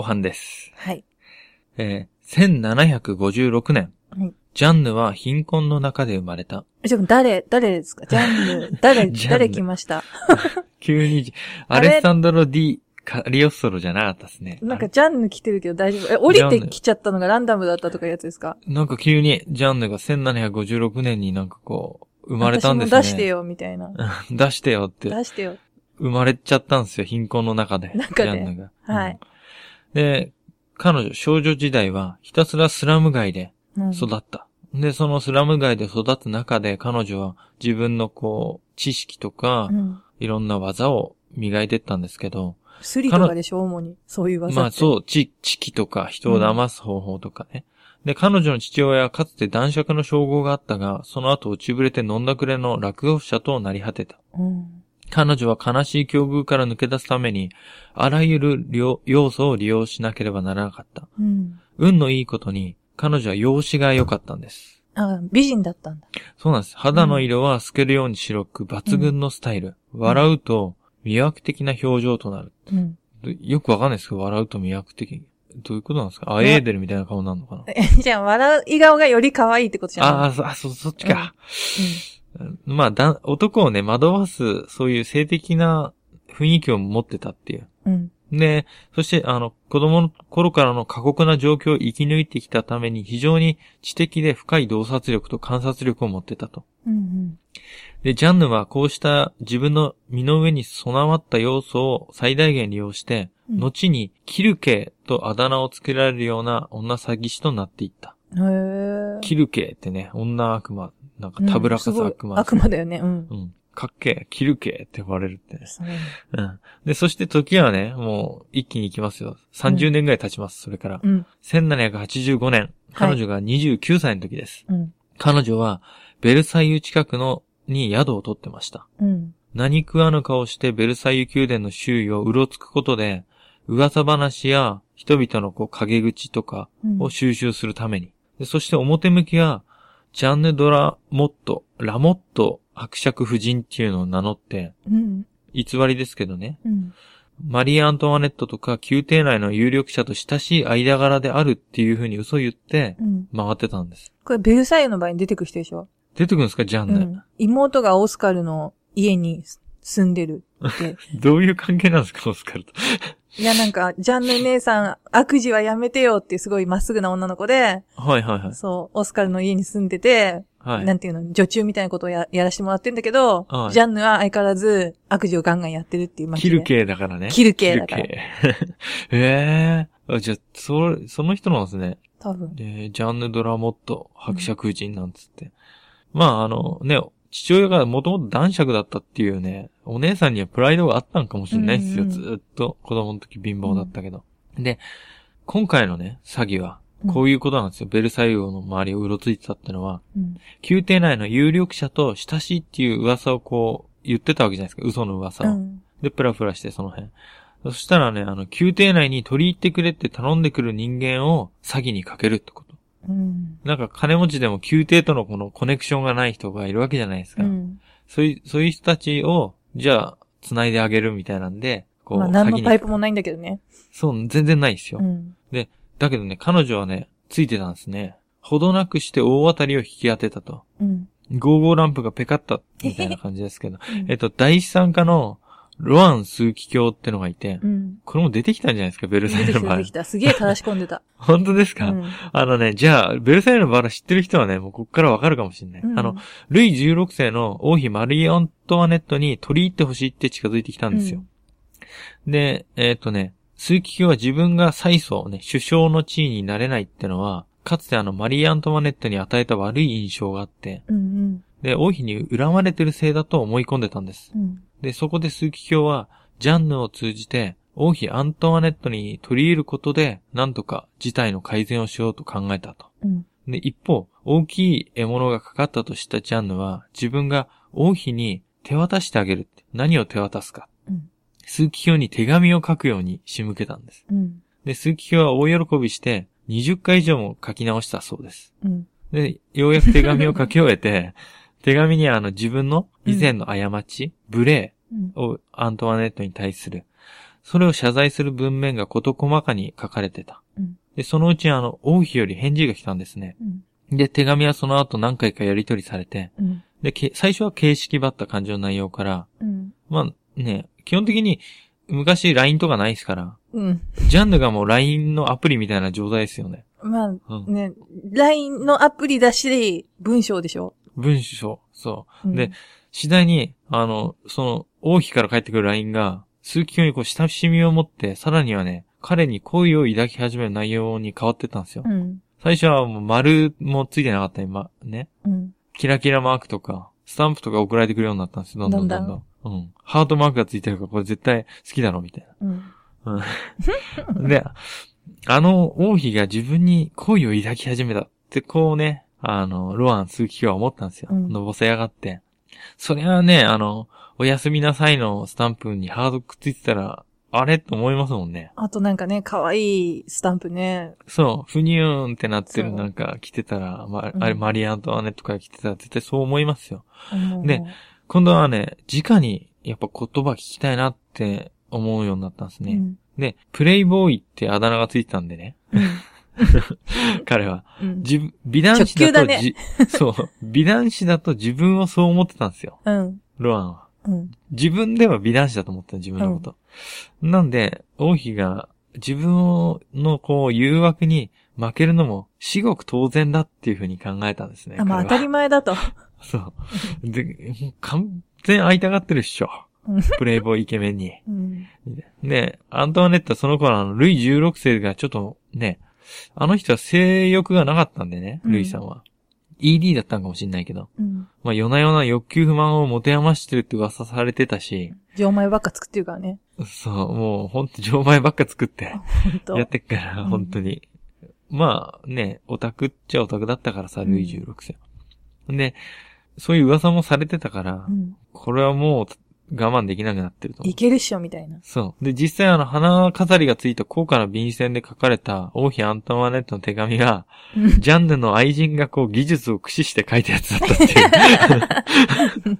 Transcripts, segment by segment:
後半です。はい。えー1756年、はいジャンヌは貧困の中で生まれた。ちょ、誰、誰ですか？ジャンヌ、誰、誰来ました？急に、アレッサンドロ・ディ・カリオストロじゃなかったですね。なんかジャンヌ来てるけど大丈夫？え、降りてきちゃったのがランダムだったとかいうやつですか？なんか急に、ジャンヌが1756年になんかこう、生まれたんですね。出して。よ、みたいな。出してよって、出してよ。生まれちゃったんですよ、貧困の中で。中でジャンヌが。はいうんで、彼女、少女時代は、ひたすらスラム街でうん育った。で、そのスラム街で育つ中で彼女は自分のこう、知識とかう、ん。いろんな技を磨いてったんですけど、スリとかでしょ、主に。そういう技って。まあそう、知、知識とか人を騙す方法とかね。で、彼女の父親はかつて男爵の称号があったが、その後落ちぶれて飲んだくれの落語者となり果てた。うん。彼女は悲しい境遇から抜け出すために、あらゆる要要素を利用しなければならなかった。うん。運のいいことに、彼女は容姿が良かったんです。あ、美人だったんだ。そうなんです。肌の色は透けるように白く、抜群のスタイル。笑うと、魅惑的な表情となる。うん。どよくわかんないですけど、笑うと魅惑的。どういうことなんですか？アエーデルみたいな顔になるのかな？え、じゃあ、笑う顔がより可愛いってことじゃん。ああ、そ、あ、そ、そっちか。まあ、だ、男をね、惑わす、そういう性的な雰囲気を持ってたっていう。うん。で、そして、あの、子供の頃からの過酷な状況を生き抜いてきたために非常に知的で深い洞察力と観察力を持ってたと。うん。うん。で、ジャンヌはこうした自分の身の上に備わった要素を最大限利用して、うん後にキルケーとあだ名をつけられるような女詐欺師となっていった。へーキルケーってね、女悪魔、なんかたぶらかすうん悪魔。悪魔だよね。うん。うん。かっけえ、キルケーって呼ばれるってね。そううん。で、そして時はね、もう一気に行きますよ。30年ぐらい経ちます、それから。うん。1785年、はい彼女が29歳の時です。うん。彼女は、ベルサイユ近くの、に宿を取ってました。うん。何食わぬ顔してベルサイユ宮殿の周囲をうろつくことで、噂話や人々のこう陰口とかうんを収集するために。でそして表向きは、ジャンヌ・ドラ・モット、ラモット伯爵夫人っていうのを名乗って、うん。偽りですけどね。うん。マリー・アントワネットとか宮廷内の有力者と親しい間柄であるっていう風に嘘を言ってうん。回ってたんです。これ、ベルサイユの場合に出てくる人でしょ？出てくるんですか？ジャンヌ。うん。妹がオスカルの家に住んでるって。どういう関係なんですかオスカルと。いや、なんか、ジャンヌ姉さん、悪事はやめてよっていうすごいまっすぐな女の子で、はいはいはい。そう、オスカルの家に住んでて、はい。なんていうの、女中みたいなことをややらせてもらってんだけど、はいジャンヌは相変わらず悪事をガンガンやってるっていう街でキル系だからね。キル系だからキル系 ええあじゃあ、そ、その人なんですね。多分。で、ジャンヌ・ドラモット、伯爵夫人なんつって。まあ、あの、ね、父親がもともと男爵だったっていうね、お姉さんにはプライドがあったんかもしれないですよ。うんうんずーっと子供の時貧乏だったけど。で、今回のね、詐欺は、うんこういうことなんですよ。ベルサイユの周りをうろついてたってのは、うん。宮廷内の有力者と親しいっていう噂をこう、言ってたわけじゃないですか。嘘の噂を。うん。で、プラプラしてその辺。そしたらね、あの、宮廷内に取り入ってくれって頼んでくる人間を詐欺にかけるってこと。うん。なんか金持ちでも宮廷とのこのコネクションがない人がいるわけじゃないですか。うん。そういう、そういう人たちを、じゃあ、繋いであげるみたいなんで、こう、まあ、何のパイプもないんだけどね。そう、全然ないですよ。うん。だけどね、彼女はね、ついてたんですね。ほどなくして大当たりを引き当てたと。うん。ゴーゴーランプがペカった、みたいな感じですけど。うんえっと、第資産家のロアン枢機卿ってのがいて、うん。これも出てきたんじゃないですか、ベルサイユのバラ出てき。た。すげえ正し込んでた。本当ですか、うん。あのね、じゃあ、ベルサイユのバラ知ってる人はね、もうこっからわかるかもしれない。うんあの、、ルイ16世の王妃マリー・アントワネットに取り入ってほしいって近づいてきたんですよ。で、えっ、とね、枢機卿は自分が再祖、ね、首相の地位になれないってのは、かつてあの、マリー・アントワネットに与えた悪い印象があって、うんうん。で、王妃に恨まれてるせいだと思い込んでたんです。うん。で、そこで枢機卿は、ジャンヌを通じて、王妃アントワネットに取り入れることで、なんとか事態の改善をしようと考えたと。うん。で、一方、大きい獲物がかかったとしたジャンヌは、自分が王妃に手渡してあげるって。何を手渡すか。うん枢機卿に手紙を書くように仕向けたんです。うん。で、枢機卿は大喜びして、20回以上も書き直したそうです。うん。で、ようやく手紙を書き終えて、手紙にはあの自分の以前の過ち、無礼うん。をアントワネットに対する。それを謝罪する文面が事細かに書かれてた。うんで、そのうちあの、王妃より返事が来たんですね。うん。で、手紙はその後何回かやり取りされて、うん。で、け最初は形式ばった感じの内容から、うん。まあね、基本的に昔 LINE とかないですから、うん。ジャンヌがもう LINE のアプリみたいな状態ですよね。まあ、うん。ね、LINE のアプリ出しで文章でしょ。文章、そう。うんで、次第に、あの、その、王妃から返ってくる LINE が、数奇教にこう親しみを持って、さらにはね、彼に恋を抱き始める内容に変わってったんですよ。うん。最初はもう丸もついてなかった今、ね。うん。キラキラマークとか、スタンプとか送られてくるようになったんですよ。どんどんどんどん。うん。ハートマークがついてるから、これ絶対好きだろ、みたいうん。な。で、あの王妃が自分に恋を抱き始めたって、こうね、あの、ロアン数奇は思ったんですよ。うんのぼせやがって。それはね、あの、おやすみなさいのスタンプにハートくっついてたら、あれ？と思いますもんね。あとなんかね、可愛いスタンプね。そう、ふにゅーんってなってるなんか来てたら、ま、うんあれマリー・アントワネットから来てたら絶対そう思いますよ。思うね。今度はね、直にやっぱ言葉聞きたいなって思うようになったんですね。うん。で、プレイボーイってあだ名がついてたんでね、うん。彼は。うん。自分、美男子だと そう、美男子だと自分をそう思ってたんですよ。うん。ロアンは。うん。自分では美男子だと思ってた自分のこと。なんで、王妃が自分のこう誘惑に負けるのも至極当然だっていうふうに考えたんですね。あ、まあ当たり前だと。そう。で、完全会いたがってるっしょうん。プレイボーイイケメンに。うん。で、アントワネットはその頃あの、ルイ16世がちょっとね、あの人は性欲がなかったんでね、うんルイさんは。ED だったんかもしんないけど。うん。まあ夜な夜な欲求不満を持て余してるって噂されてたし、錠前ばっか作ってるからね。そう、もうほんと錠前ばっか作ってほんと。やってっから、うん本当に。まあね、オタクっちゃオタクだったからさ、ルイ16世。で、そういう噂もされてたからう、ん。これはもう我慢できなくなってると思うい。けるっしょ、みたいな。そう。で、実際あの、花飾りがついた高価な便箋で書かれた王妃アントワネットの手紙が、うんジャンヌの愛人がこう技術を駆使して書いたやつだったっていう。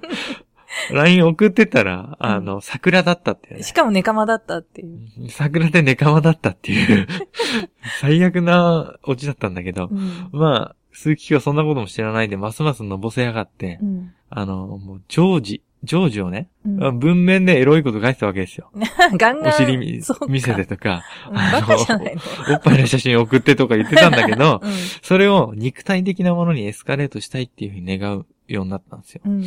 LINE 送ってたら、あの、桜だったっていうねしかもネカマだったっていう。桜でネカマだったっていう、最悪なオチだったんだけど、うん。まあ、鈴木はそんなことも知らないで、ますますのぼせやがって、うん。あの、もう、ジョージ、ジョージをね、うん。文面でエロいこと書いてたわけですよ。ガンガン。お尻見見せてとか、うんバカじゃないの。おっぱいの写真送ってとか言ってたんだけど、うん。それを肉体的なものにエスカレートしたいっていうふうに願うようになったんですよ。うん。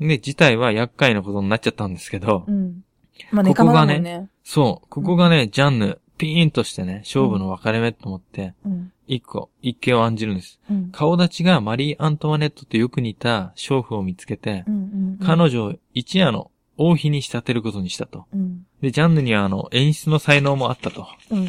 で、事態は厄介なことになっちゃったんですけど、うん。まあ、ネカマだもんね。そう、ここがね、ジャンヌ、ピーンとしてね、勝負の分かれ目と思って、うん。一個、一景を案じるんです。うん。顔立ちがマリー・アントワネットとよく似た娼婦を見つけてう、ん。うん。彼女を一夜の王妃に仕立てることにしたと。うん。で、ジャンヌにはあの、演出の才能もあったと。うん。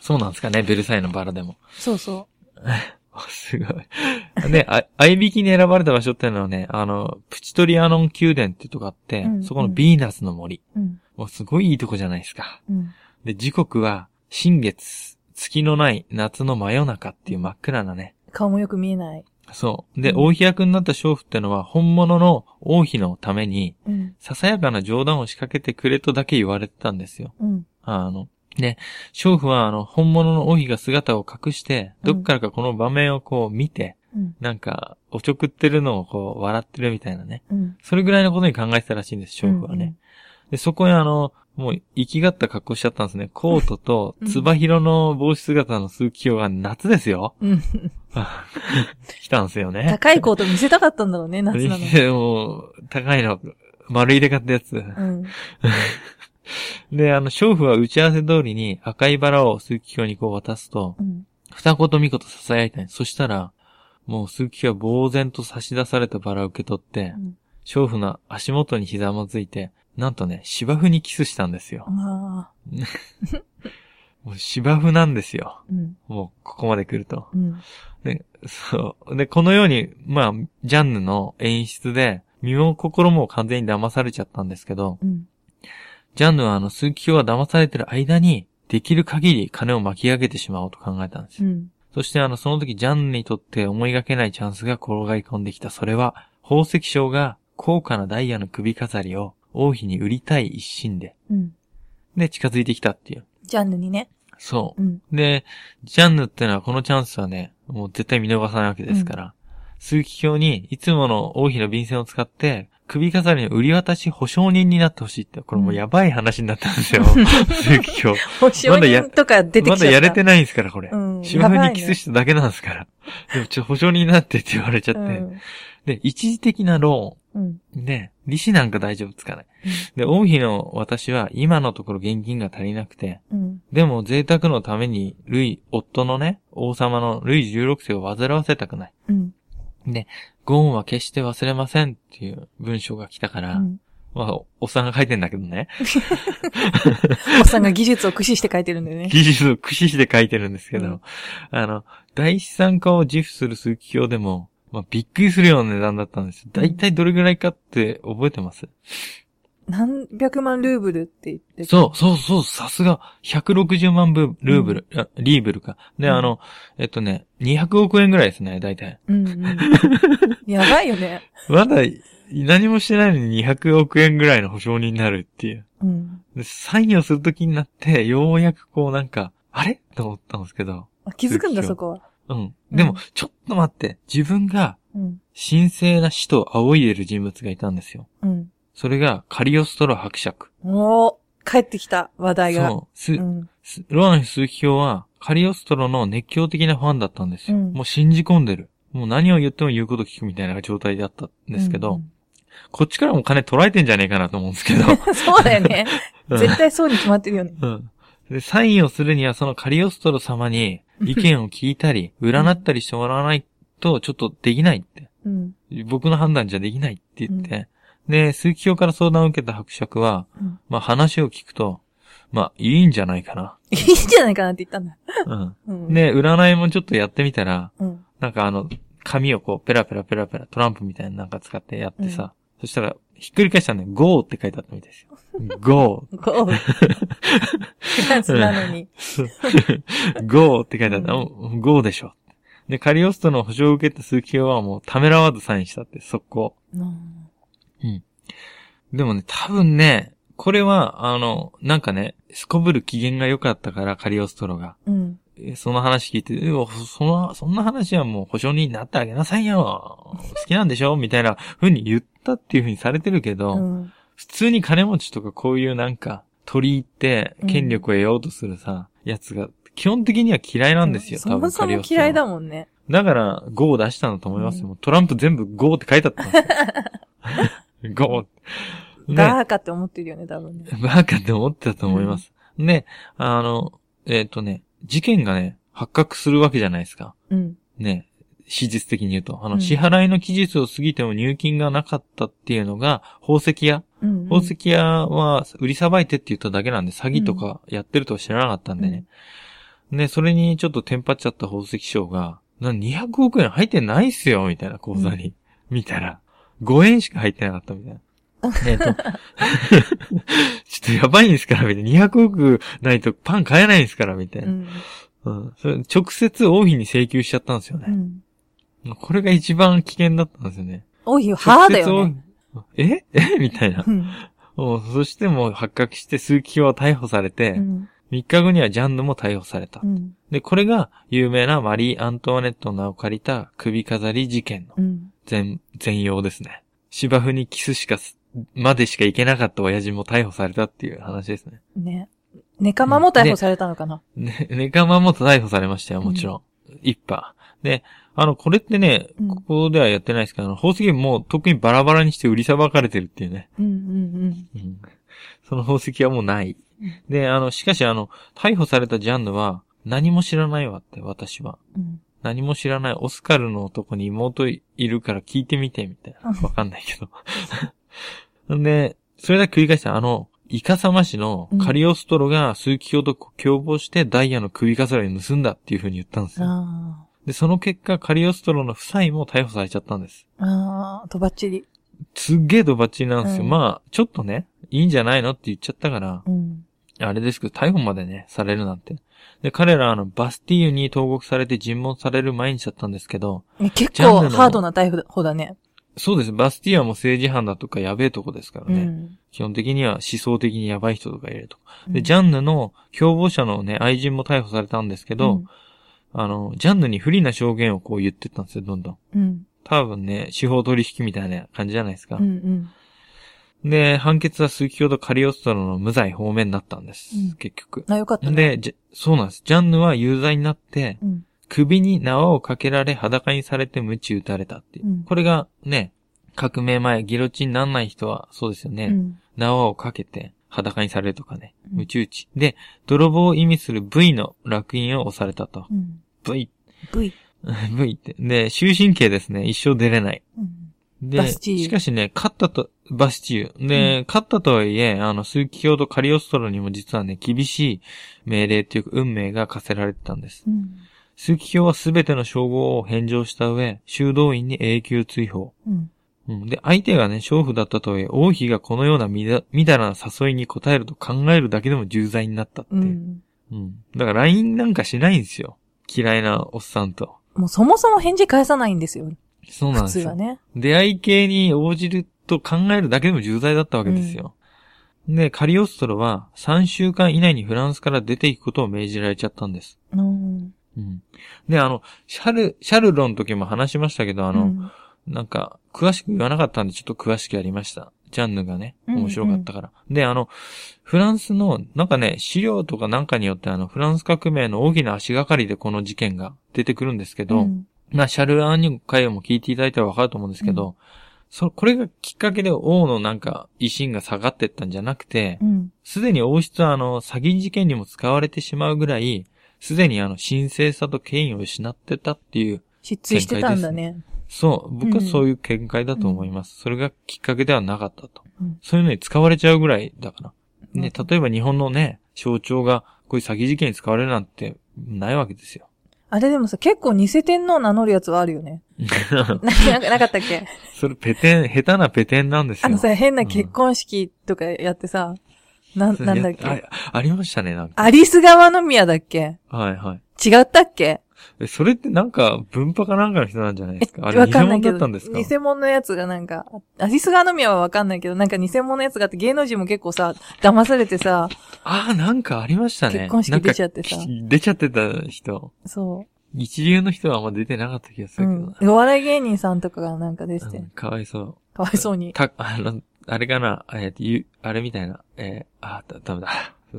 そうなんですかね、ベルサイユのバラでも。そうそ すごい。で、あ、合いびきに選ばれた場所っていうのはね、あの、プチトリアノン宮殿っていうとこあって、うんそこのビーナスの森。う。うん。もうすごいいいとこじゃないですか。うん。で、時刻は、新月、月のない夏の真夜中っていう真っ暗なね。顔もよく見えない。そう。で、うん王妃役になった娼婦ってのは、本物の王妃のために、うん。ささやかな冗談を仕掛けてくれとだけ言われてたんですよ。うん。あの、で、娼婦は、あの、本物の王妃が姿を隠して、うんどっからかこの場面をこう見て、うん。なんか、おちょくってるのをこう、笑ってるみたいなね。うん。それぐらいのことに考えてたらしいんです、娼婦はね。で、そこにあの、もう、生きがった格好しちゃったんですね。コートと、うんつば広の帽子姿の鈴木京が夏ですよ。うん。うん。来たんですよね。高いコート見せたかったんだろうね、夏なの。でもう、高いの、丸入れ買ったやつ。うん。で、あの、娼婦は打ち合わせ通りに赤いバラを鈴木京にこう渡すと、うん。二言三言囁いたんですそしたら、もう鈴木京は呆然と差し出されたバラを受け取ってう、ん娼婦の足元にひざまずいて、なんとね、芝生にキスしたんですよ。ああ。もう芝生なんですよ。うん。もう、ここまで来ると。うん。で、そう。で、このように、まあ、ジャンヌの演出で、身も心も完全に騙されちゃったんですけど、うん。ジャンヌはあの、鈴木京が騙されてる間に、できる限り金を巻き上げてしまおうと考えたんですよ。うん。そしてあの、その時ジャンヌにとって思いがけないチャンスが転がり込んできた。それは、宝石商が高価なダイヤの首飾りを王妃に売りたい一心で、うん。で、近づいてきたっていう。ジャンヌにね。そうん。う。で、ジャンヌってのはこのチャンスはね、もう絶対見逃さないわけですから、鈴木卿にいつもの王妃の便箋を使って、首飾りの売り渡し保証人になってほしいって、これもうやばい話になったんですよ。鈴木卿。保証人とか出てきちゃった。まだやれてないんですから、これ。うん芝生にキスしただけなんですから。でもちょっと保証人になってって言われちゃって。うん。で、一時的なロうん。ーン。で、利子なんか大丈夫つかない。で、王妃の私は今のところ現金が足りなくて、うん。でも贅沢のために、ルイ、夫のね、王様のルイ16世を煩わせたくない。うん。で、ゴーンは決して忘れませんっていう文章が来たから、うん。まあ、おおっさんが書いてんだけどね。おっさんが技術を駆使して書いてるんだよね。技術を駆使して書いてるんですけど、うんあの、大資産家を自負する鈴木表でも、まあ、びっくりするような値段だったんです。だいたいどれぐらいかって覚えてます、何百万ルーブルって言ってた？そう、そうそう、さすが、160万ブルーブル、あリーブルか。で、うんあの、えっとね、200億円ぐらいですね、だいたい。うんうん。やばいよね。まだ、何もしてないのに200億円ぐらいの保証人になるっていう。うん。でサインをするときになって、ようやくこうなんか、あれ？と思ったんですけど。あ気づくんだ、そこは。うん。でも、ちょっと待って、自分がうん。神聖な死と仰いでる人物がいたんですよ。うん。それがカリオストロ伯爵。おー、帰ってきた話題が。そう。す、うん。すロアン鈴木表は、カリオストロの熱狂的なファンだったんですよ。うんもう信じ込んでる。もう何を言っても言うこと聞くみたいな状態だったんですけど、うんこっちからも金取られてんじゃねえかなと思うんですけど。う んそうだよね。うん絶対そうに決まってるよね。うん。で、サインをするにはそのカリオストロ様に意見を聞いたり、占ったりしてもらわないとちょっとできないって。うん。僕の判断じゃできないって言って。で、鈴木卿から相談を受けた伯爵は、うんまあ話を聞くと、まあいいんじゃないかな。いいんじゃないかなって言ったんだ。うん。うん。で、占いもちょっとやってみたら、うん。なんかあの、紙をこう、ペラペラペラペラ、トランプみたいななんか使ってやってさ、そしたら、ひっくり返したんで、GO って書いてあったみたいですよ。GO。こう。フランスなのに。GO って書いてあった。ううん GO でしょ。で、カリオストの保証を受けた鈴木はもうためらわずサインしたって、速攻。うんでもね、多分ね、これは、あの、なんかね、すこぶる機嫌が良かったから、カリオストロが。うん。えその話聞いて、その、そんな話はもう保証人になってあげなさいよ。好きなんでしょ？みたいな風に言ったっていう風にされてるけど、うん。普通に金持ちとかこういうなんか、取り入ってうん権力を得ようとするさ、やつが、基本的には嫌いなんですよ、多そもそ分カリオストロも嫌いだもんね。だから、GO を出したんだと思いますよ。うんもうトランプ全部 GO って書いてあったんですよ。GO! ね。バーカって思ってるよね、多分ね。バカって思ってたと思います。で、あの、えっ、とね、事件がね、発覚するわけじゃないですか。うん。ね、史実的に言うと。あの、うん支払いの期日を過ぎても入金がなかったっていうのが、宝石屋？うん。宝石屋は売りさばいてって言っただけなんで、詐欺とかやってるとは知らなかったんでね。で、それにちょっとテンパっちゃった宝石商が、な、200億円入ってないっすよ、みたいな口座に。見たら、5円しか入ってなかったみたいな。えっと、ちょっとやばいんですから、みたいな。200億ないとパン買えないんですから、みたいうな。ん。うん。それ直接王妃に請求しちゃったんですようね。ん。これが一番危険だったんですよね。おい、はーだよね。え？え？みたいなう。ん。もうそしてもう発覚して、鈴木は逮捕されて、うん。3日後にはジャンヌも逮捕されたう。ん。で、これが有名なマリー・アントワネットの名を借りた首飾り事件のうん。全、全容ですね。芝生にキスしかす、までしか行けなかった親父も逮捕されたっていう話ですね。ね。ネカマも逮捕されたのかな？ね、ネカマも逮捕されましたよ、もちろん。一派。で、あの、これってねうん、ここではやってないですけど、あの宝石もう特にバラバラにして売りさばかれてるっていうね。うんうんうんその宝石はもうないうん。で、あの、しかしあの、逮捕されたジャンヌは、何も知らないわって、私は。うん。うん。何も知らないオスカルの男に妹いるから聞いてみて、みたいな。わかんないけど。んで、それだけ繰り返したあの、イカサマ氏のカリオストロが鈴木京と共謀してダイヤの首飾りを盗んだっていう風に言ったんですよ。あで、その結果、カリオストロの夫妻も逮捕されちゃったんです。あ。ああ、とばっちり。すっげえドバッチリなんですよ。うんまあ、ちょっとね、いいんじゃないのって言っちゃったから、うん。あれですけど、逮捕までね、されるなんて。で、彼らはあの、バスティーユに投獄されて尋問される毎日だったんですけど、ね結構ハードな逮捕だね。そうです。バスティアも政治犯だとかやべえとこですからね。うん。基本的には思想的にやばい人とかいると。で、うんジャンヌの共謀者のね、愛人も逮捕されたんですけど、あの、ジャンヌに不利な証言をこう言ってったんですよ、どんどん。うん。多分ね、司法取引みたいな感じじゃないですか。うん。うん。で、判決は数キほどカリオストロの無罪方面になったんです。うん結局。あ、よかったね。で、じゃそうなんです。ジャンヌは有罪になって、うん。首に縄をかけられ裸にされて鞭打たれたっていう。うんこれがね、革命前、ギロチンになんない人はそうですよね。うん。縄をかけて裸にされるとかね。うん鞭打ち。で、泥棒を意味する V の烙印を押されたと。うん。V。V。V って。で、終身刑ですね。一生出れない。うん。で、しかしね、勝ったと、バスチュー。で、勝ったとはいえ、あの、数奇教とカリオストロにも実はね、厳しい命令というか、運命が課せられてたんです。うん。数奇教はすべての称号を返上した上、修道院に永久追放。うん。うん、で、相手がね、娼婦だったとはいえ、王妃がこのようなみだ、みだらな誘いに応えると考えるだけでも重罪になったっていうう。ん。うん。だから LINE なんかしないんですよ。嫌いなおっさんと。もうそもそも返事返さないんですよ。普そうなんですよ。通はね。出会い系に応じると考えるだけでも重罪だったわけですよ。で、カリオストロは3週間以内にフランスから出ていくことを命じられちゃったんです。うん。うん。で、あの、シャル、シャルロンの時も話しましたけど、あの、うんなんか、詳しく言わなかったんで、ちょっと詳しくやりました。ジャンヌがね、うんうん面白かったから。で、あの、フランスの、なんかね、資料とかなんかによって、あの、フランス革命の大きな足がかりでこの事件が出てくるんですけど、うんまあ、シャルアーニュ会をも聞いていただいたらわかると思うんですけど、そ、これがきっかけで王のなんか、威信が下がってったんじゃなくてう、ん。すでに王室はあの、詐欺事件にも使われてしまうぐらい、すでにあの、神聖さと権威を失ってたっていう、失墜してたんだね。そう、僕はそういう見解だと思います。それがきっかけではなかったと。うんそういうのに使われちゃうぐらいだから。ね、うん例えば日本のね、象徴がこういう詐欺事件に使われるなんてないわけですよ。あれでもさ、結構偽天皇名乗るやつはあるよね。な、なんかなかったっけ？それペテン、下手なペテンなんですよ。あのさ、変な結婚式とかやってさ、な、なんだっやけ？あありましたね、なんか。アリス川宮だっけ？はいはい。違ったっけ？え、それってなんか、文化かなんかの人なんじゃないですか？あれ、わ偽。物だったんですか？偽物のやつがなんか、アリス川宮はわかんないけど、なんか偽物のやつがあって芸能人も結構さ、騙されてさ、ああ、なんかありましたね。結婚式出ちゃってさ出ちゃってた人。そ一流の人はあんま出てなかった気がすう。うるけどな。ん。お笑い芸人さんとかがなんか出ててうん、かわいそう。かわいそうに。た、あの、あれかな、えーゆあれみたいな、えーあ、だ、ダメだ。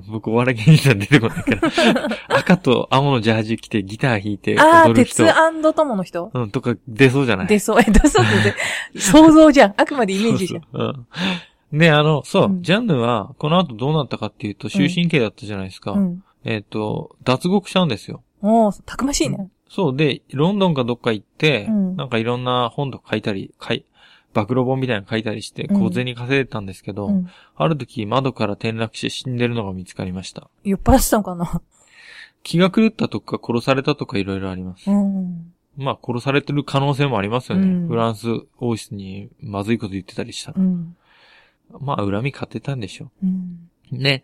僕、お笑い芸人さん出てこないから。赤と青のジャージ着てギター弾いてあー、踊る人。鉄友の人？うん、とか出そうじゃない？出そう。え、出そうって、想像じゃん。あくまでイメージじゃん。そうそううん。で、あの、そう、うんジャンヌは、この後どうなったかっていうと、終身刑だったじゃないですか。うん。えっ、と、脱獄したんですよ。おー、たくましいね。そう、で、ロンドンかどっか行って、うんなんかいろんな本とか書いたり、書い、暴露本みたいなの書いたりして、うん小銭稼いでたんですけど、うん。ある時窓から転落して死んでるのが見つかりました。酔っ払ってたのかな？気が狂ったとか殺されたとかいろいろあります。うん。まあ殺されてる可能性もありますよね。うんフランス王室にまずいこと言ってたりしたら。うん。まあ恨み買ってたんでしょうん。う。で、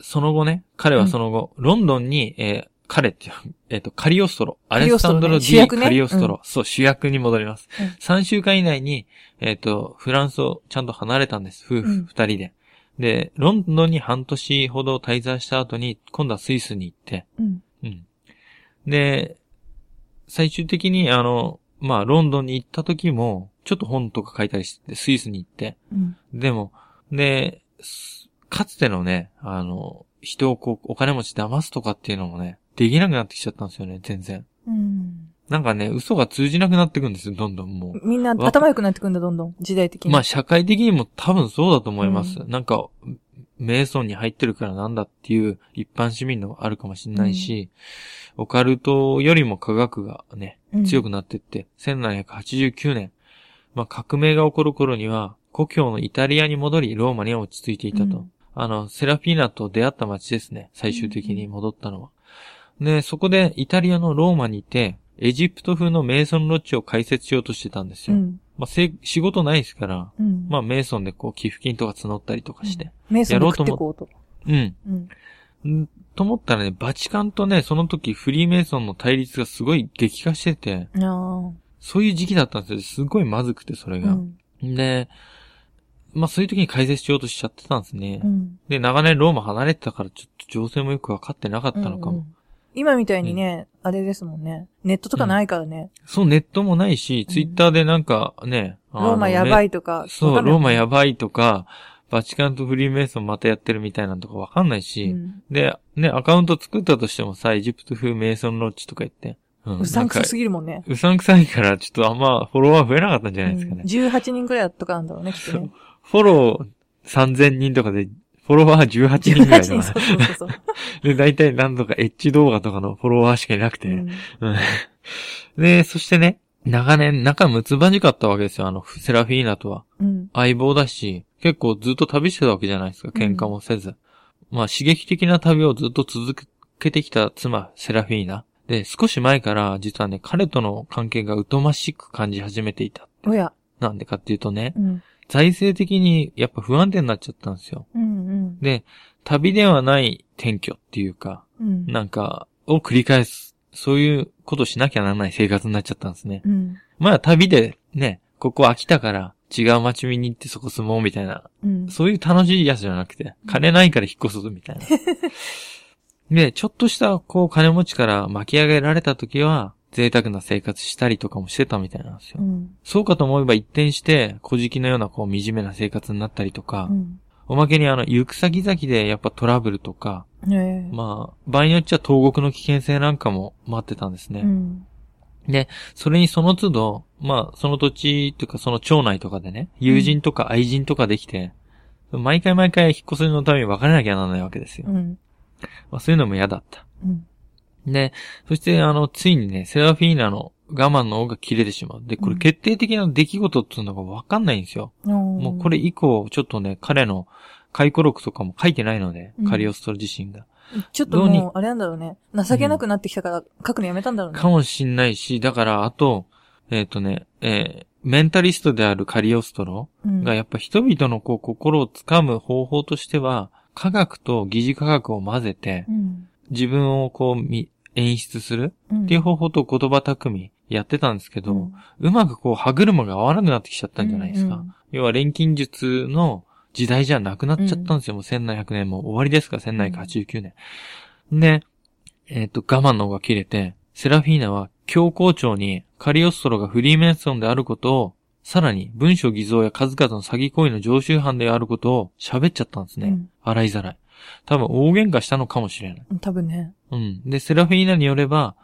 その後ね、彼はその後、ロンドンに、えー彼ってえっ、と、カリオストロ。アレストロねスタンドロ・ディ・カリオストロ。うそう、主役に戻ります。うん3週間以内に、えっ、と、フランスをちゃんと離れたんです。夫婦うん二人で。で、ロンドンに半年ほど滞在した後に、今度はスイスに行って、うん。うん。で、最終的に、あの、まあ、ロンドンに行った時も、ちょっと本とか書いたりして、スイスに行って、うん。でも、で、すかつてのね、あの、人をこう、お金持ち騙すとかっていうのもね、できなくなってきちゃったんですよね、全然。うん。なんかね、嘘が通じなくなってくんですよ、どんどんもう。みんな頭良くなってくんだ、どんどん。時代的に。まあ、社会的にも多分そうだと思います。うなんか、メイソンに入ってるからなんだっていう一般市民のあるかもしれないし、オカルトよりも科学がね、うん強くなってって、1789年、まあ革命が起こる頃には、故郷のイタリアに戻り、ローマには落ち着いていたと。うんあの、セラフィーナと出会った街ですね。最終的に戻ったのは。で、そこでイタリアのローマにいて、エジプト風のメイソンロッジを開設しようとしてたんですよ。うん。まあ、せ仕事ないですから、うん。まあ、メイソンでこう、寄付金とか募ったりとかして。メイソンで食ってこうと。うん。うん。んと思ったらね、バチカンとね、その時フリーメイソンの対立がすごい激化してて。そういう時期だったんですよ。すごいまずくて、それが。うん。で、まあそういう時に解説しようとしちゃってたんですね。うん。で、長年ローマ離れてたから、ちょっと情勢もよくわかってなかったのかも。うんうん今みたいにね、あれですもんね。ネットとかないからね。そう、ネットもないし、ツイッターでなんかね、ローマやばい。いとか。そう、ローマやばばいとか、バチカンとフリーメイソンまたやってるみたいなのとかわかんないし、うん。で、ね、アカウント作ったとしてもさ、エジプト風メイソンロッチとか言って。うんうさんくさすぎぎるもんね。うさんくさいから、ちょっとあんまフォロワー増えなかったんじゃないですかね。うん18人くらいとかなんだろうね、きっとね。フォロー3000人とかで、フォロワー18人ぐらい18人、とかそう。そうそうそう。で、大体何度かエッジ動画とかのフォロワーしかいなくて。うんうんで、そしてね、長年仲睦まじかったわけですよ、あの、セラフィーナとは。うん。相棒だし、結構ずっと旅してたわけじゃないですか、喧嘩もせず。まあ、刺激的な旅をずっと続けてきた妻、セラフィーナ。で、少し前から、実はね、彼との関係が疎ましく感じ始めていた。おや。なんでかっていうとね、うん。財政的にやっぱ不安定になっちゃったんですよ。うんうん。で、旅ではない転居っていうか、うん。なんか、を繰り返す。そういうことしなきゃならない生活になっちゃったんですね。うん。まあ旅でね、ここ飽きたから違う街見に行ってそこ住もうみたいな。うん。そういう楽しいやつじゃなくて、金ないから引っ越すぞみたいな。で、ちょっとしたこう金持ちから巻き上げられた時は、贅沢な生活したりとかもしてたみたいなんですよ。うん。そうかと思えば一転して、小じのようなこう惨めな生活になったりとか、うん。おまけにあの、行く先々でやっぱトラブルとか、ええ。まあ、場合によっちゃ投獄の危険性なんかも待ってたんですね。うん。それにその都度、まあ、その土地というかその町内とかでね、友人とか愛人とかできて、毎回毎回引っ越しのために別れなきゃならないわけですよ。うん。まあ、そういうのも嫌だった。うん。で、そしてあの、ついにね、セラフィーナの我慢の尾が切れてしまう。で、これうん決定的な出来事っていうのがわかんないんですよ。ももうこれ、以降、ちょっとね、彼の回顧録とかも書いてないので、うんカリオストロ自身が。ちょっともう、あれなんだろうね。情けなくなってきたから、書くのやめたんだろうね。かもしんないし、だから、あと、えっ、とね、えーメンタリストであるカリオストロうんがやっぱ人々のこう心をつかむ方法としては、科学と疑似科学を混ぜて、うん。自分をこうみ演出する？うん。っていう方法と言葉巧みやってたんですけど、ううんまくこう歯車が合わなくなってきちゃったんじゃないですか。うん要は錬金術の時代じゃなくなっちゃったんですよ。もう1700年も終わりですから、1789年。で、えっ、と、我慢の方が切れて、セラフィーナは教皇庁にカリオストロがフリーメンソンであることを、さらに文書偽造や数々の詐欺行為の常習犯であることを喋っちゃったんですね。うん洗いざらい。多分大喧嘩したのかもしれない。うん多分ね。うん。で、セラフィーナによれば、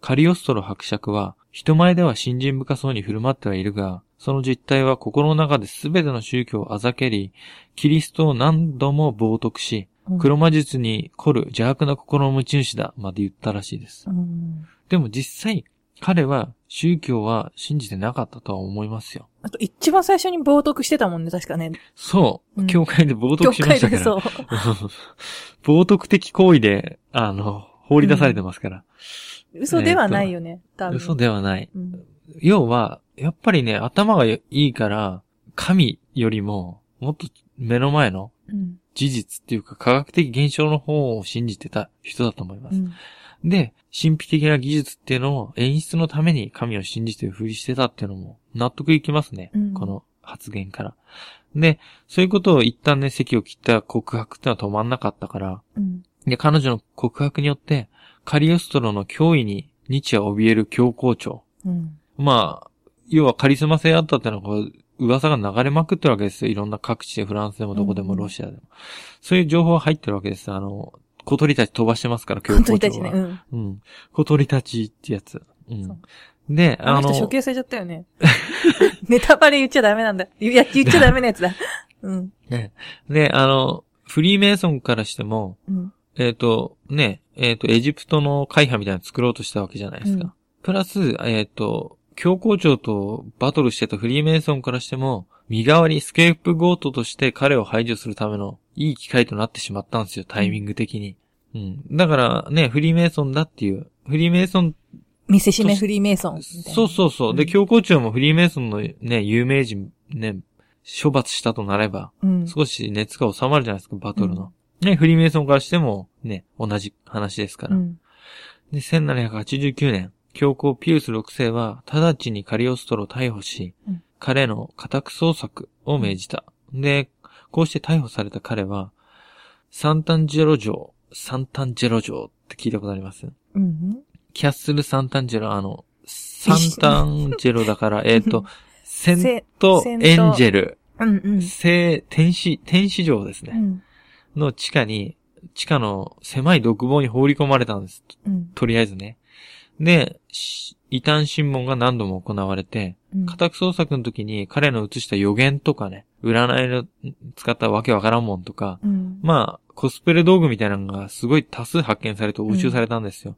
カリオストロ伯爵は、人前では信心深そうに振る舞ってはいるが、その実態は心の中で全ての宗教をあざけり、キリストを何度も冒涜し、うん黒魔術に凝る邪悪な心の持ち主だ、まで言ったらしいです。うん。でも実際、彼は宗教は信じてなかったとは思いますよ。あと、一番最初に冒涜してたもんね、確かね。そうう。ん教会で冒教涜しましたから。会でそう。冒涜的行為で、あの、放り出されてますから。嘘ではないよね、多分。嘘ではない。うん。要は、やっぱりね、頭がいいから、神よりも、もっと目の前のうん。事実っていうか科学的現象の方を信じてた人だと思います。うん。で、神秘的な技術っていうのを演出のために神を信じてるふりしてたっていうのも納得いきますね。うんこの発言から。で、そういうことを一旦ね、席を切った告白ってのは止まんなかったから、うん。で、彼女の告白によって、カリオストロの脅威に日夜怯える教皇庁。うん。まあ、要はカリスマ性あったってのが、こう噂が流れまくってるわけですよ。いろんな各地で、フランスでもどこでもうんロシアでも。そういう情報が入ってるわけです。あの、小鳥たち飛ばしてますから、教皇庁は。にたちね。うん。うん。小鳥たちってやつ。う。んで、あの人あの、処刑されちゃったよね。ネタバレ言っちゃダメなんだ。いや、言っちゃダメなやつだ。うん。ねで、あの、フリーメイソンからしても、うん。えっ、と、ね、えっ、と、エジプトの会派みたいなの作ろうとしたわけじゃないですか。うんプラス、えっ、と、教皇庁とバトルしてたフリーメイソンからしても、身代わり、スケープゴートとして彼を排除するためのいい機会となってしまったんですよ、タイミング的に。うん。だからね、フリーメイソンだっていう、フリーメイソン、見せしめフリーメイソン。そうそうそう。で、うん教皇庁もフリーメイソンのね、有名人、ね、処罰したとなれば、うん。少し熱が収まるじゃないですか、バトルの。ね、フリーメイソンからしても、ね、同じ話ですから。うん。で、1789年、教皇ピウス6世は直ちにカリオストロを逮捕し、うん彼の家宅捜索を命じた。で、こうして逮捕された彼は、サンタンジェロ城、サンタンジェロ城って聞いたことあります？うん。キャッスルサンタンジェロ、あの、サンタンジェロだから、えっと、セントエンジェル、うんうん。聖、天使、天使城ですね。うん。の地下に、地下の狭い独房に放り込まれたんです。うん。とりあえずね。で、し異端審問が何度も行われて、うん家宅捜索の時に彼の写した予言とかね、占いの使ったわけわからんもんとか、うん。まあ、コスプレ道具みたいなのがすごい多数発見されて押収されたんですよ。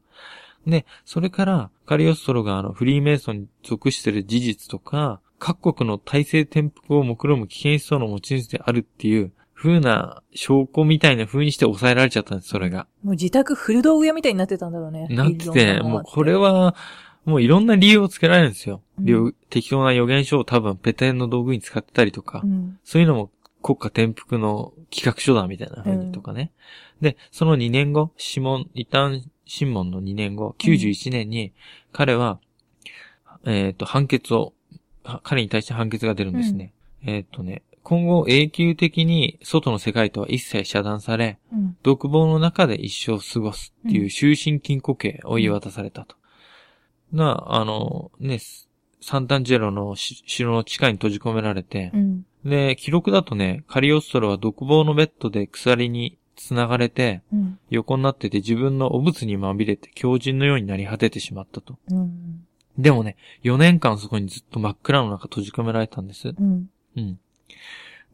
で、それから、カリオストロがあの、フリーメイソンに属している事実とか、各国の体制転覆を目論む危険思想の持ち主であるっていう、風な証拠みたいな風にして抑えられちゃったんです、それが。もう自宅古道具屋みたいになってたんだろうね。なっててもうこれは、もういろんな理由をつけられるんですよ。うん適当な予言書を多分ペテンの道具に使ってたりとか、うん。そういうのも国家転覆の企画書だみたいな風にとかね。で、その2年後、諮問、異端審問の2年後、91年に、彼は、えっ、と、判決を、は彼に対して判決が出るんですね。えっ、とね、今後永久的に外の世界とは一切遮断され、うん。独房の中で一生過ごすっていう終身禁錮刑を言い渡されたと。な、あの、ね、サンタンジェロのし城の地下に閉じ込められてう、ん。で、記録だとね、カリオストロは独房のベッドで鎖に繋がれて、うん。横になってて自分の汚物にまみれて強靭のようになり果ててしまったと。うん。でもね、4年間そこにずっと真っ暗の中閉じ込められたんです。うん。うん。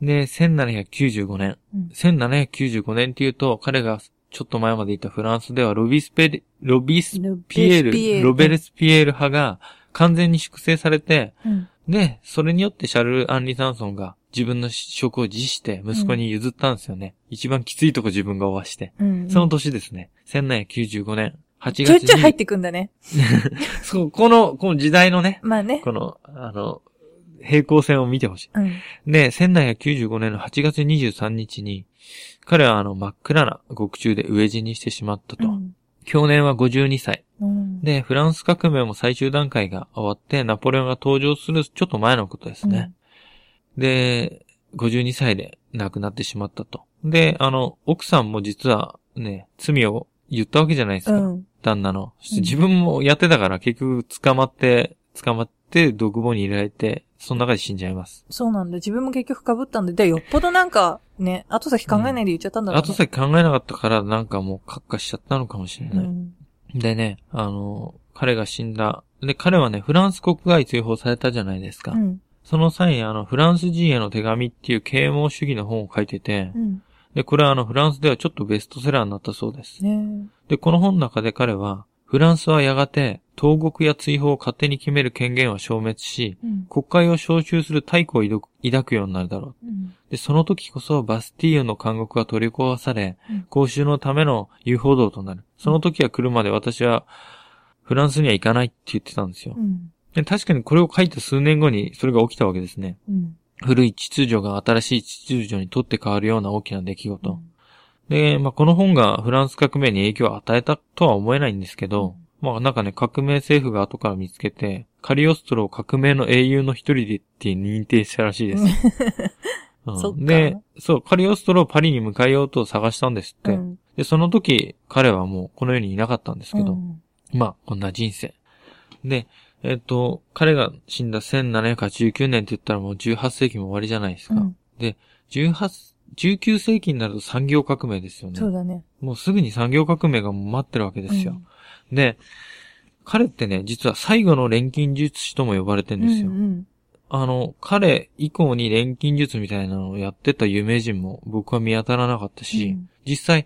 で、1795年。うん1795年っていうと、彼がちょっと前までいたフランスではロビスペレ、ロビスピエール、ロベルスピエール派が完全に粛清されて、うん。で、それによってシャルル・アンリ・サンソンが自分の職を辞して息子に譲ったんですよね。一番きついとこ自分が負わして。うん。その年ですね。1795年8月ちょいちょい入っに、てくんだね。そう、この、この時代のね、まあね。この、あの、平行線を見てほしい。うん。で、1795年の8月23日に、彼はあの真っ暗な獄中で飢え死にしてしまったと。うん。去年は52歳。うん。で、フランス革命も最終段階が終わって、ナポレオンが登場するちょっと前のことですね。で、52歳で亡くなってしまったと。で、あの、奥さんも実はね、罪を言ったわけじゃないですか。うん。旦那の。自分もやってたから結局捕まって、捕まって独房に入れられて、その中で死んじゃいます。そうなんだ。自分も結局被ったんで。で、よっぽどなんか、ね、後先考えないで言っちゃったんだろうね。後先考えなかったからなんかもう閣下しちゃったのかもしれない。うん。でね、あの、彼が死んだ。で、彼はね、フランス国外追放されたじゃないですか。うん。その際にあの、フランス人への手紙っていう啓蒙主義の本を書いててう、ん。で、これはあの、フランスではちょっとベストセラーになったそうです。ねで、この本の中で彼は、フランスはやがて、投獄や追放を勝手に決める権限を消滅し、うん。国会を招集する大義を抱くようになるだろう。うん。で、その時こそバスティーユの監獄が取り壊されうん、公衆のための遊歩道となる。その時が来るまで私は、フランスには行かないって言ってたんですよう。ん。で確かにこれを書いた数年後にそれが起きたわけですね。うん。古い秩序が新しい秩序にとって変わるような大きな出来事。で、まあ、この本がフランス革命に影響を与えたとは思えないんですけど、まあ、なんかね、革命政府が後から見つけて、カリオストロを革命の英雄の一人でって認定したらしいです。うんで、そう、カリオストロをパリに迎えようと探したんですって。うん。で、その時、彼はもうこの世にいなかったんですけど、うんまあ、こんな人生。で、えっ、と、彼が死んだ1789年って言ったらもう18世紀も終わりじゃないですか。うん。18、19世紀になると産業革命ですよね。そうだね。もうすぐに産業革命が待ってるわけですよ。で、彼ってね、実は最後の錬金術師とも呼ばれてうん。るんですよ。うんあの、彼以降に錬金術みたいなのをやってた有名人も僕は見当たらなかったし、うん実際、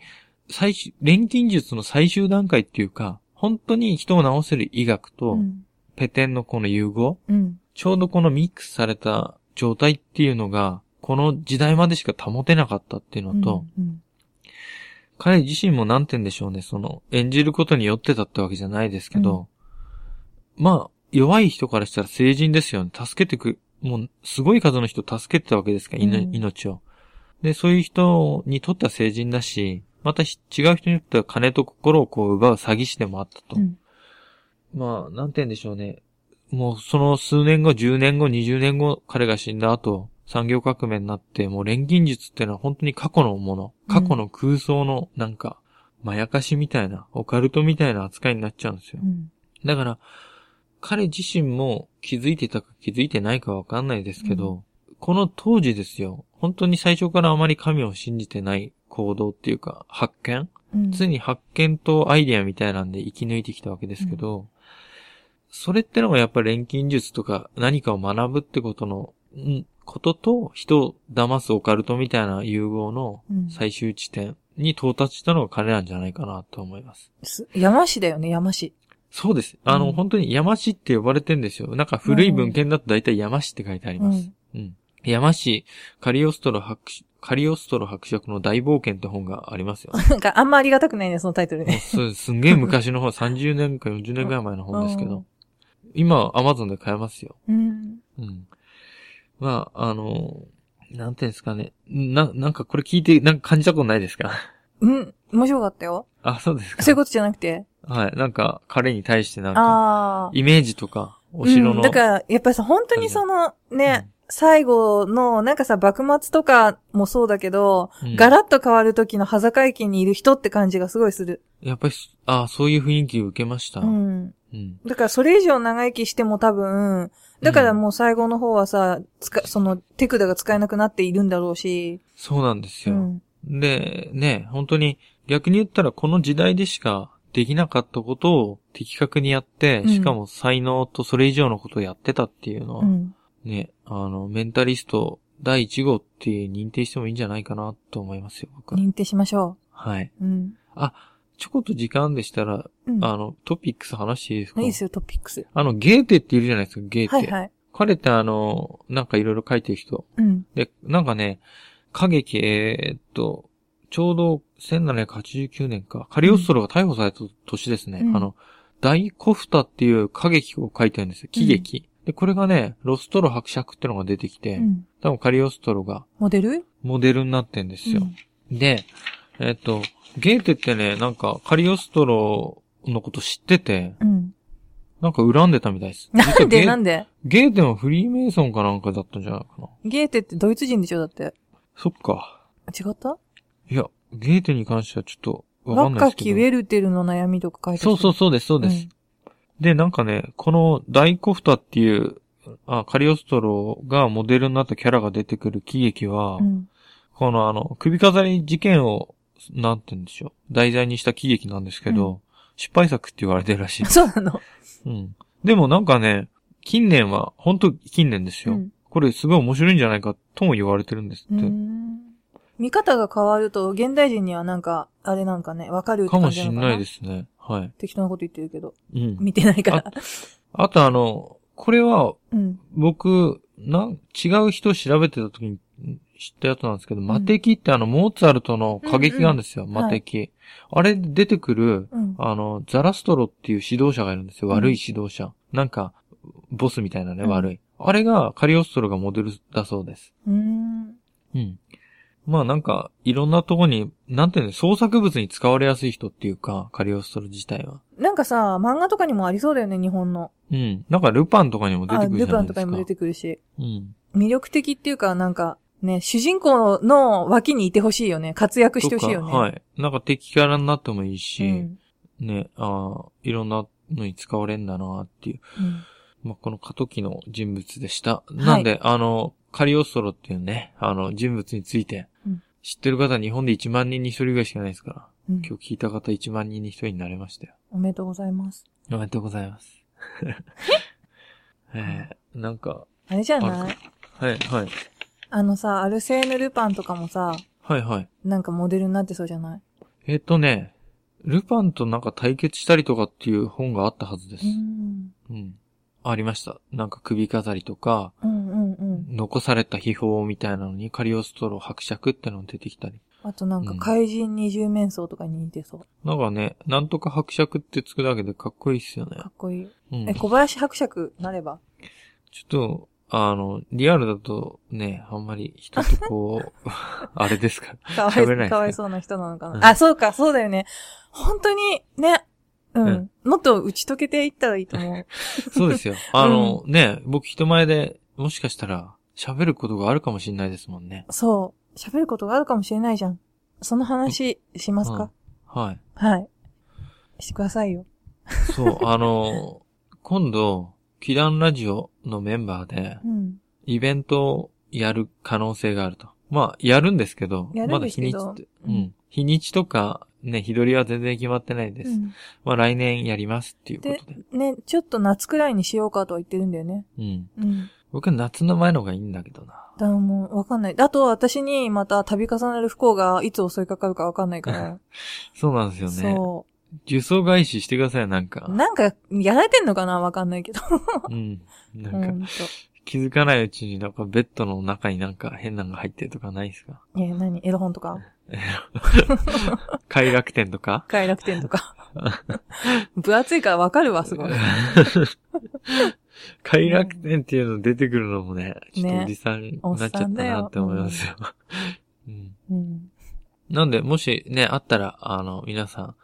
最終、錬金術の最終段階っていうか、本当に人を治せる医学うと、ん。ペテンのこの融合、うん。ちょうどこのミックスされた状態っていうのが、この時代までしか保てなかったっていうのと、うん。彼自身もなんて言うんでしょうね、その、演じることによってたってわけじゃないですけど、まあ、弱い人からしたら成人ですよね。助けてく、もう、すごい数の人を助けてたわけですから、うん命を。で、そういう人にとっては成人だし、またし違う人にとっては金と心をこう奪う詐欺師でもあったと。うん。まあ、なんて言うんでしょうね。もうその数年後、10年後、20年後、彼が死んだ後、産業革命になって、もう錬金術っていうのは本当に過去のもの、過去の空想のなんか、まやかしみたいな、オカルトみたいな扱いになっちゃうんですよう。ん。だから、彼自身も気づいてたか気づいてないかわかんないですけど、この当時ですよ、本当に最初からあまり神を信じてない行動っていうか、発見うん。常に発見とアイデアみたいなんで生き抜いてきたわけですけど、それってのがやっぱり錬金術とか何かを学ぶってことの、んことと人を騙すオカルトみたいな融合のうん最終地点に到達したのが彼なんじゃないかなと思います。す山師だよね、山師。そうです。あの、うん本当に山師って呼ばれてんですよ。なんか古い文献だと大体山師って書いてあります。うん。山師、カリオストロ伯爵、カリオストロ伯爵の大冒険って本がありますよ。なんかあんまありがたくないね、そのタイトルね。すすんげえ昔の本、30年か40年ぐらい前の本ですけどうん、今、アマゾンで買えますよ。うん。うん。まあ、あの、なんていうんですかね。な、なんかこれ聞いて、なんか感じたことないですか？うん。面白かったよ。あ、そうですか。そういうことじゃなくて？はい。なんか、彼に対してなんか。イメージとか、お城の。うん、だから、やっぱりさ、本当にその、ね、最後の、なんかさ、幕末とかもそうだけど、うんガラッと変わる時の端境期にいる人って感じがすごいする。やっぱり、あそういう雰囲気を受けました。ううん。ん。だからそれ以上長生きしても多分、だからもう最後の方はさ、つか、その手札が使えなくなっているんだろうし。そうなんですよ。うん。で、ね、本当に、逆に言ったらこの時代でしかできなかったことを的確にやって、うんしかも才能とそれ以上のことをやってたっていうのは、うん。ね、あの、メンタリスト第1号って認定してもいいんじゃないかなと思いますよ、僕は。認定しましょはい。う。うん。ちょこっと時間でしたら、うん。あの、トピックス話していいですか？いいですよ、トピックス。あの、ゲーテっているじゃないですか、ゲーテ。はいはい。彼ってあの、なんかいろいろ書いてる人。うん。で、なんかね、歌劇、えーっと、ちょうど1789年か、カリオストロが逮捕された年ですね。うんあの、大コフタっていう歌劇を書いてるんですよ。喜劇。で、これがね、ロストロ伯爵ってのが出てきて、うん。多分カリオストロがモデル？モデルになってんですよ。うんで、えーっと、ゲーテってね、なんかカリオストロのこと知ってて、うん。なんか恨んでたみたいです。なん実はゲーでなんで？ゲーテもフリーメイソンかなんかだったんじゃないかな。ゲーテってドイツ人でしょだって。そっか。違った？いや、ゲーテに関してはちょっとわかんないですけど。若きウェルテルの悩みとか書いてそうそうそうです、そうです。で、なんかね、この大コフタっていう、あ、カリオストロがモデルになったキャラが出てくる喜劇は、うん。このあの、首飾り事件を、なんて言うんでしょう、題材にした喜劇なんですけど、う失敗作って言われてるらしい。そうなのうん。でもなんかね、近年は、本当近年ですよ。うんこれすごい面白いんじゃないかとも言われてるんですって。見方が変わると、現代人にはなんか、あれなんかね、わかるってかもしんないですね。はい。適当なこと言ってるけど。うん。見てないから。あとあの、これはうん。僕、なん、違う人を調べてた時に知ったやつなんですけど、魔敵ってあの、モーツァルトの歌劇があるんですよ、ん魔敵。あれで出てくる、うん。あの、ザラストロっていう指導者がいるんですよ。うん悪い指導者。なんか、ボスみたいなね、うん悪い。あれがカリオストロがモデルだそうです。うーん。うん。まあなんか、いろんなとこに、なんていうの、創作物に使われやすい人っていうか、カリオストロ自体は。なんかさ、漫画とかにもありそうだよね、日本の。うん。なんかルパンとかにも出あ、てくるじルゃないですか。パンとかにも出てくるし。うん。魅力的っていうか、なんか、ね、主人公の脇にいてほしいよね。活躍してほしいよね。はい。なんか敵キャラになってもいいし、うん。ね、ああ、いろんなのに使われんだなっていう。うん。まあ、この過渡期の人物でした。なんで、あの、カリオストロっていうね、あの、人物についてうん、知ってる方日本で1万人に1人ぐらいしかないですから、うん今日聞いた方1万人に1人になれましたよ。おめでとうございます。おめでとうございます。えー、なんか、あれじゃあないはい、はい。あのさ、アルセーヌ・ルパンとかもさ、はい、はい。なんかモデルになってそうじゃない？えっ、とね、ルパンとなんか対決したりとかっていう本があったはずです。うん。うん。ありました。なんか首飾りとか、うんうんうん。残された秘宝みたいなのにカリオストロ伯爵ってのが出てきたり。あとなんかうん怪人二重面相とかに似てそう。なんかね、なんとか伯爵ってつくだけでかっこいいっすよねか。っこいい。うん。え、ちょ小林伯爵なれば？っと、あの、リアルだとね、あんまり人とこう、あれですから。かわい、かわいそうな人なのかうんな。あ、そうか、そうだよね。本当に、ね、うん。うんもっと打ち解けていったらいいと思う。そうですよ。あの、ね、僕人前でもしかしたら喋ることがあるかもしれないですもんね。そう。喋ることがあるかもしれないじゃん。その話しますか、はい。はい。してくださいよ。そう、あの、今度、祈願ラジオのメンバーで、うん。イベントをやる可能性があると。まあ、やるんですけど、やるまだ日にちううんん。日にちとか、ね、日取りは全然決まってないです。うんまあ、来年やりますっていうことで。ね、ちょっと夏くらいにしようかとは言ってるんだよね。うん。うん。僕は夏の前の方がいいんだけどな。だもう、わかんない。あと、私にまた度重なる不幸がいつ襲いかかるかわかんないから。そうなんですよね。そ呪詛返ししてください、なんかう。。なんか、やられてんのかな？わかんないけど。うん。なほんか。気づかないうちになんかベッドの中になんか変なのが入ってるとかないですか？いや、何？エロ本とか？快楽天とか？快楽天とか。分厚いからわかるわ、すごい。快楽天っていうの出てくるのもね、ちょっとねおじさんになっちゃったなって思いますよ。うんうん。なんで、もしね、あったら、あの、皆さん、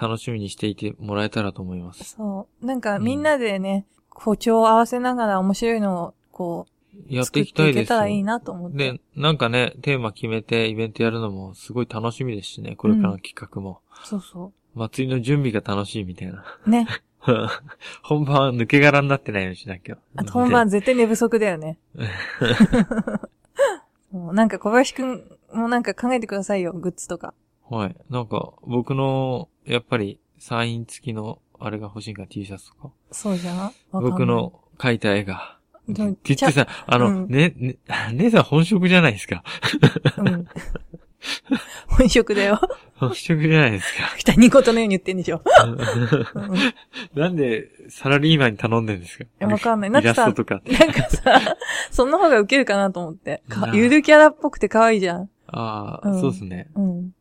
楽しみにしていてもらえたらと思います。そう。なんか、うんみんなでね、歩調を合わせながら面白いのを、こう、やっていきたていいですたらいいなと思って。で、なんかね、テーマ決めてイベントやるのもすごい楽しみですしね、これからの企画も。そうそ祭りの準備が楽しいみたいな。う。ね。本番は抜け殻になってないようにしなきゃ。あと本番絶対寝不足だよね。なんか小林くんもなんか考えてくださいよ、グッズとか。はい。なんか、僕の、やっぱり、サイン付きの、あれが欲しいか T シャツとか？そうじゃない？僕。の描いた絵が。って言ってさ、あの、うんね、ね、姉さん本職じゃないですか。うん。本職だよ。本職じゃないですか。二人言のように言ってんでしょ。う んなんで、サラリーマンに頼んでんですか？やわかんないなんかさ。なんかさ、その方がウケるかなと思って。ゆるキャラっぽくて可愛いじゃん。ああ、うんそうですね。うん。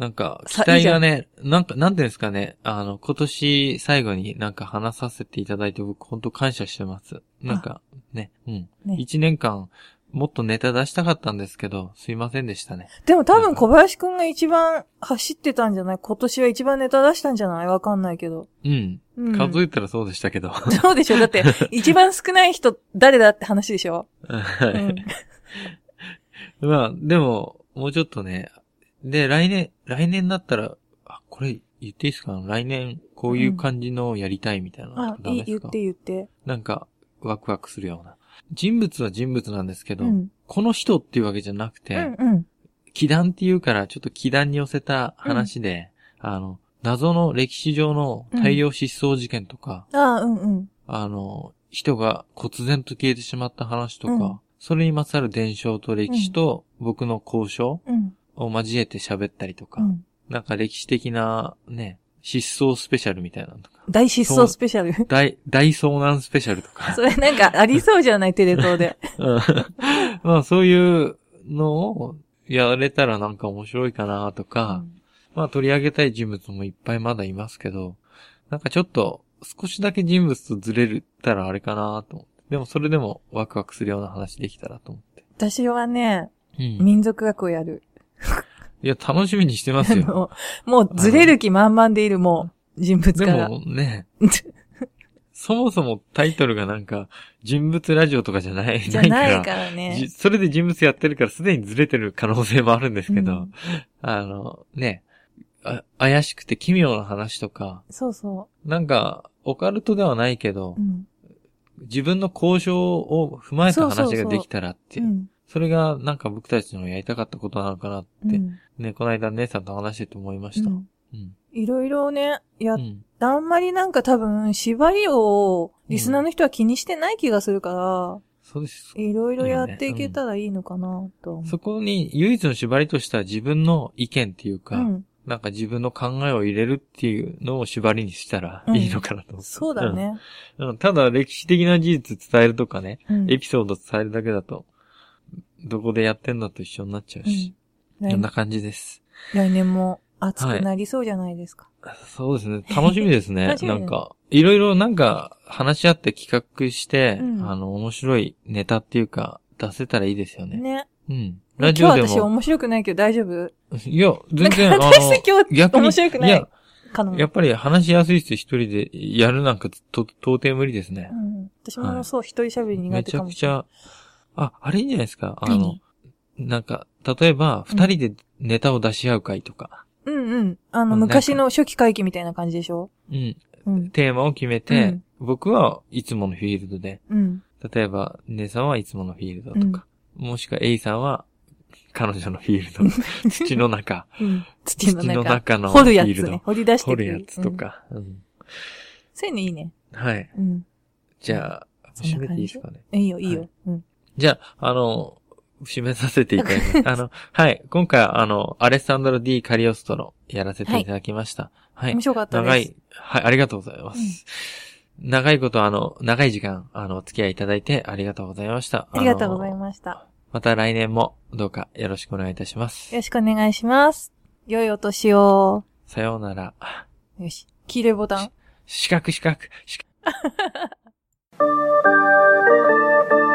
なんか、期さ待がね、なんか、なんていうんですかね、あの、今年最後になんか話させていただいて僕本当感謝してます。なんか、ね、うん。ね一年間、もっとネタ出したかったんですけど、すいませんでしたね。でも多分小林くんが一番走ってたんじゃない？今年は一番ネタ出したんじゃない？わかんないけど。うん。うん。数えたらそうでしたけど。そうでしょ？だって、一番少ない人誰だって話でしょ？はうんい。まあ、でも、もうちょっとね、で、来年、来年だったら、あ、これ言っていいですか？来年、こういう感じのをやりたいみたいなのあ、いい、ダメですか、言って言って。なんか、ワクワクするような。人物は人物なんですけど、うん。この人っていうわけじゃなくて、うんうん。祈願っていうから、ちょっと祈願に寄せた話で、あの、謎の歴史上の大量失踪事件とか、ああ、うんうん。あの、人が忽然と消えてしまった話とか、うんそれにまつわる伝承と歴史と僕の交渉うん。を交えて喋ったりとか、うん。なんか歴史的なね、失踪スペシャルみたいなのとか、大失踪スペシャル。大、大遭難スペシャルとか、それなんかありそうじゃないテレ東で。うんまあそういうのをやれたらなんか面白いかなとか、まあ取り上げたい人物もいっぱいまだいますけど、なんかちょっと少しだけ人物とずれたらあれかなと思って。でもそれでもワクワクするような話できたらと思って。私はね、うん。民族学をやる。いや、楽しみにしてますあよ。の、もうずれる気満々でいるもう、人物でから。もね、そもそもタイトルがなんか人物ラジオとかじゃない、じゃないか。かららねじ。それで人物やってるからすでにずれてる可能性もあるんですけど、うんあの、ね、あ怪しくて奇妙な話とか、そうそなんか、オカルトではないけど、う。うん。自分の交渉を踏まえたそうそうそう話ができたらって、うん。それがなんか僕たちのやりたかったことなのかなって、うん。ね、この間姉さんと話してて思いました。いろいろね、やっうん。あんまりなんか多分、縛りを、リスナーの人は気にしてない気がするから、そうです。いろいろやっていけたらいいのかな、と。そこに唯一の縛りとしては自分の意見っていうか、うん。なんか自分の考えを入れるっていうのを縛りにしたらいいのかなとそうだね。ただ歴史的な事実伝えるとかね、うん。エピソード伝えるだけだと、どこでやってんのと一緒になっちゃうし、うんこんな感じです。来年も暑くなりそうじゃないですか。そうですね。楽しみですね。楽しみねなんか、いろいろなんか話し合って企画して、うんあの、面白いネタっていうか、出せたらいいですよね。ね。うん。ラジオで今日私も、面白くないけど大丈夫？いや、全然、私今日逆に、面白くないや、可能。やっぱり話しやすい人一人でやるなんかと、到底無理ですねう。ん。私もそう、一人喋り苦めち手かもしれない。ゃくちゃ、あ、あれいいんじゃないですか？あの何、なんか、例えば、二人でネタを出し合う会とか、うんうん。あの、昔の初期回帰みたいな感じでしょ？うん、うん。テーマを決めうてん、僕はいつものフィールドで、うん。例えば、姉さんはいつものフィールドとか、もしくは A さんは、彼女のフィールド、土の中、うん。土の 土の中。中の掘るやフィールドつね。掘り出して掘くるやつとうんか、うんそういうのいいね。はい。うん。じゃあ、締めていいですかね？いいよ、いいよ。うん。じゃあ、あの、締めさせていただきます。あの、はい。今回、あの、アレッサンドロ・ディ・カリオストロ、やらせていただきました。はい。面白かったです。長い、はい、ありがとうございます。長いこと、あの、長い時間、あの、お付き合いいただいてありがとうございました。ありがとうございす。ました。また来年も、どうかよろしくお願いいたしますよ。ろしくお願いします。良いお年を。さようなら。よし。黄色いボタン。四角四角、四角。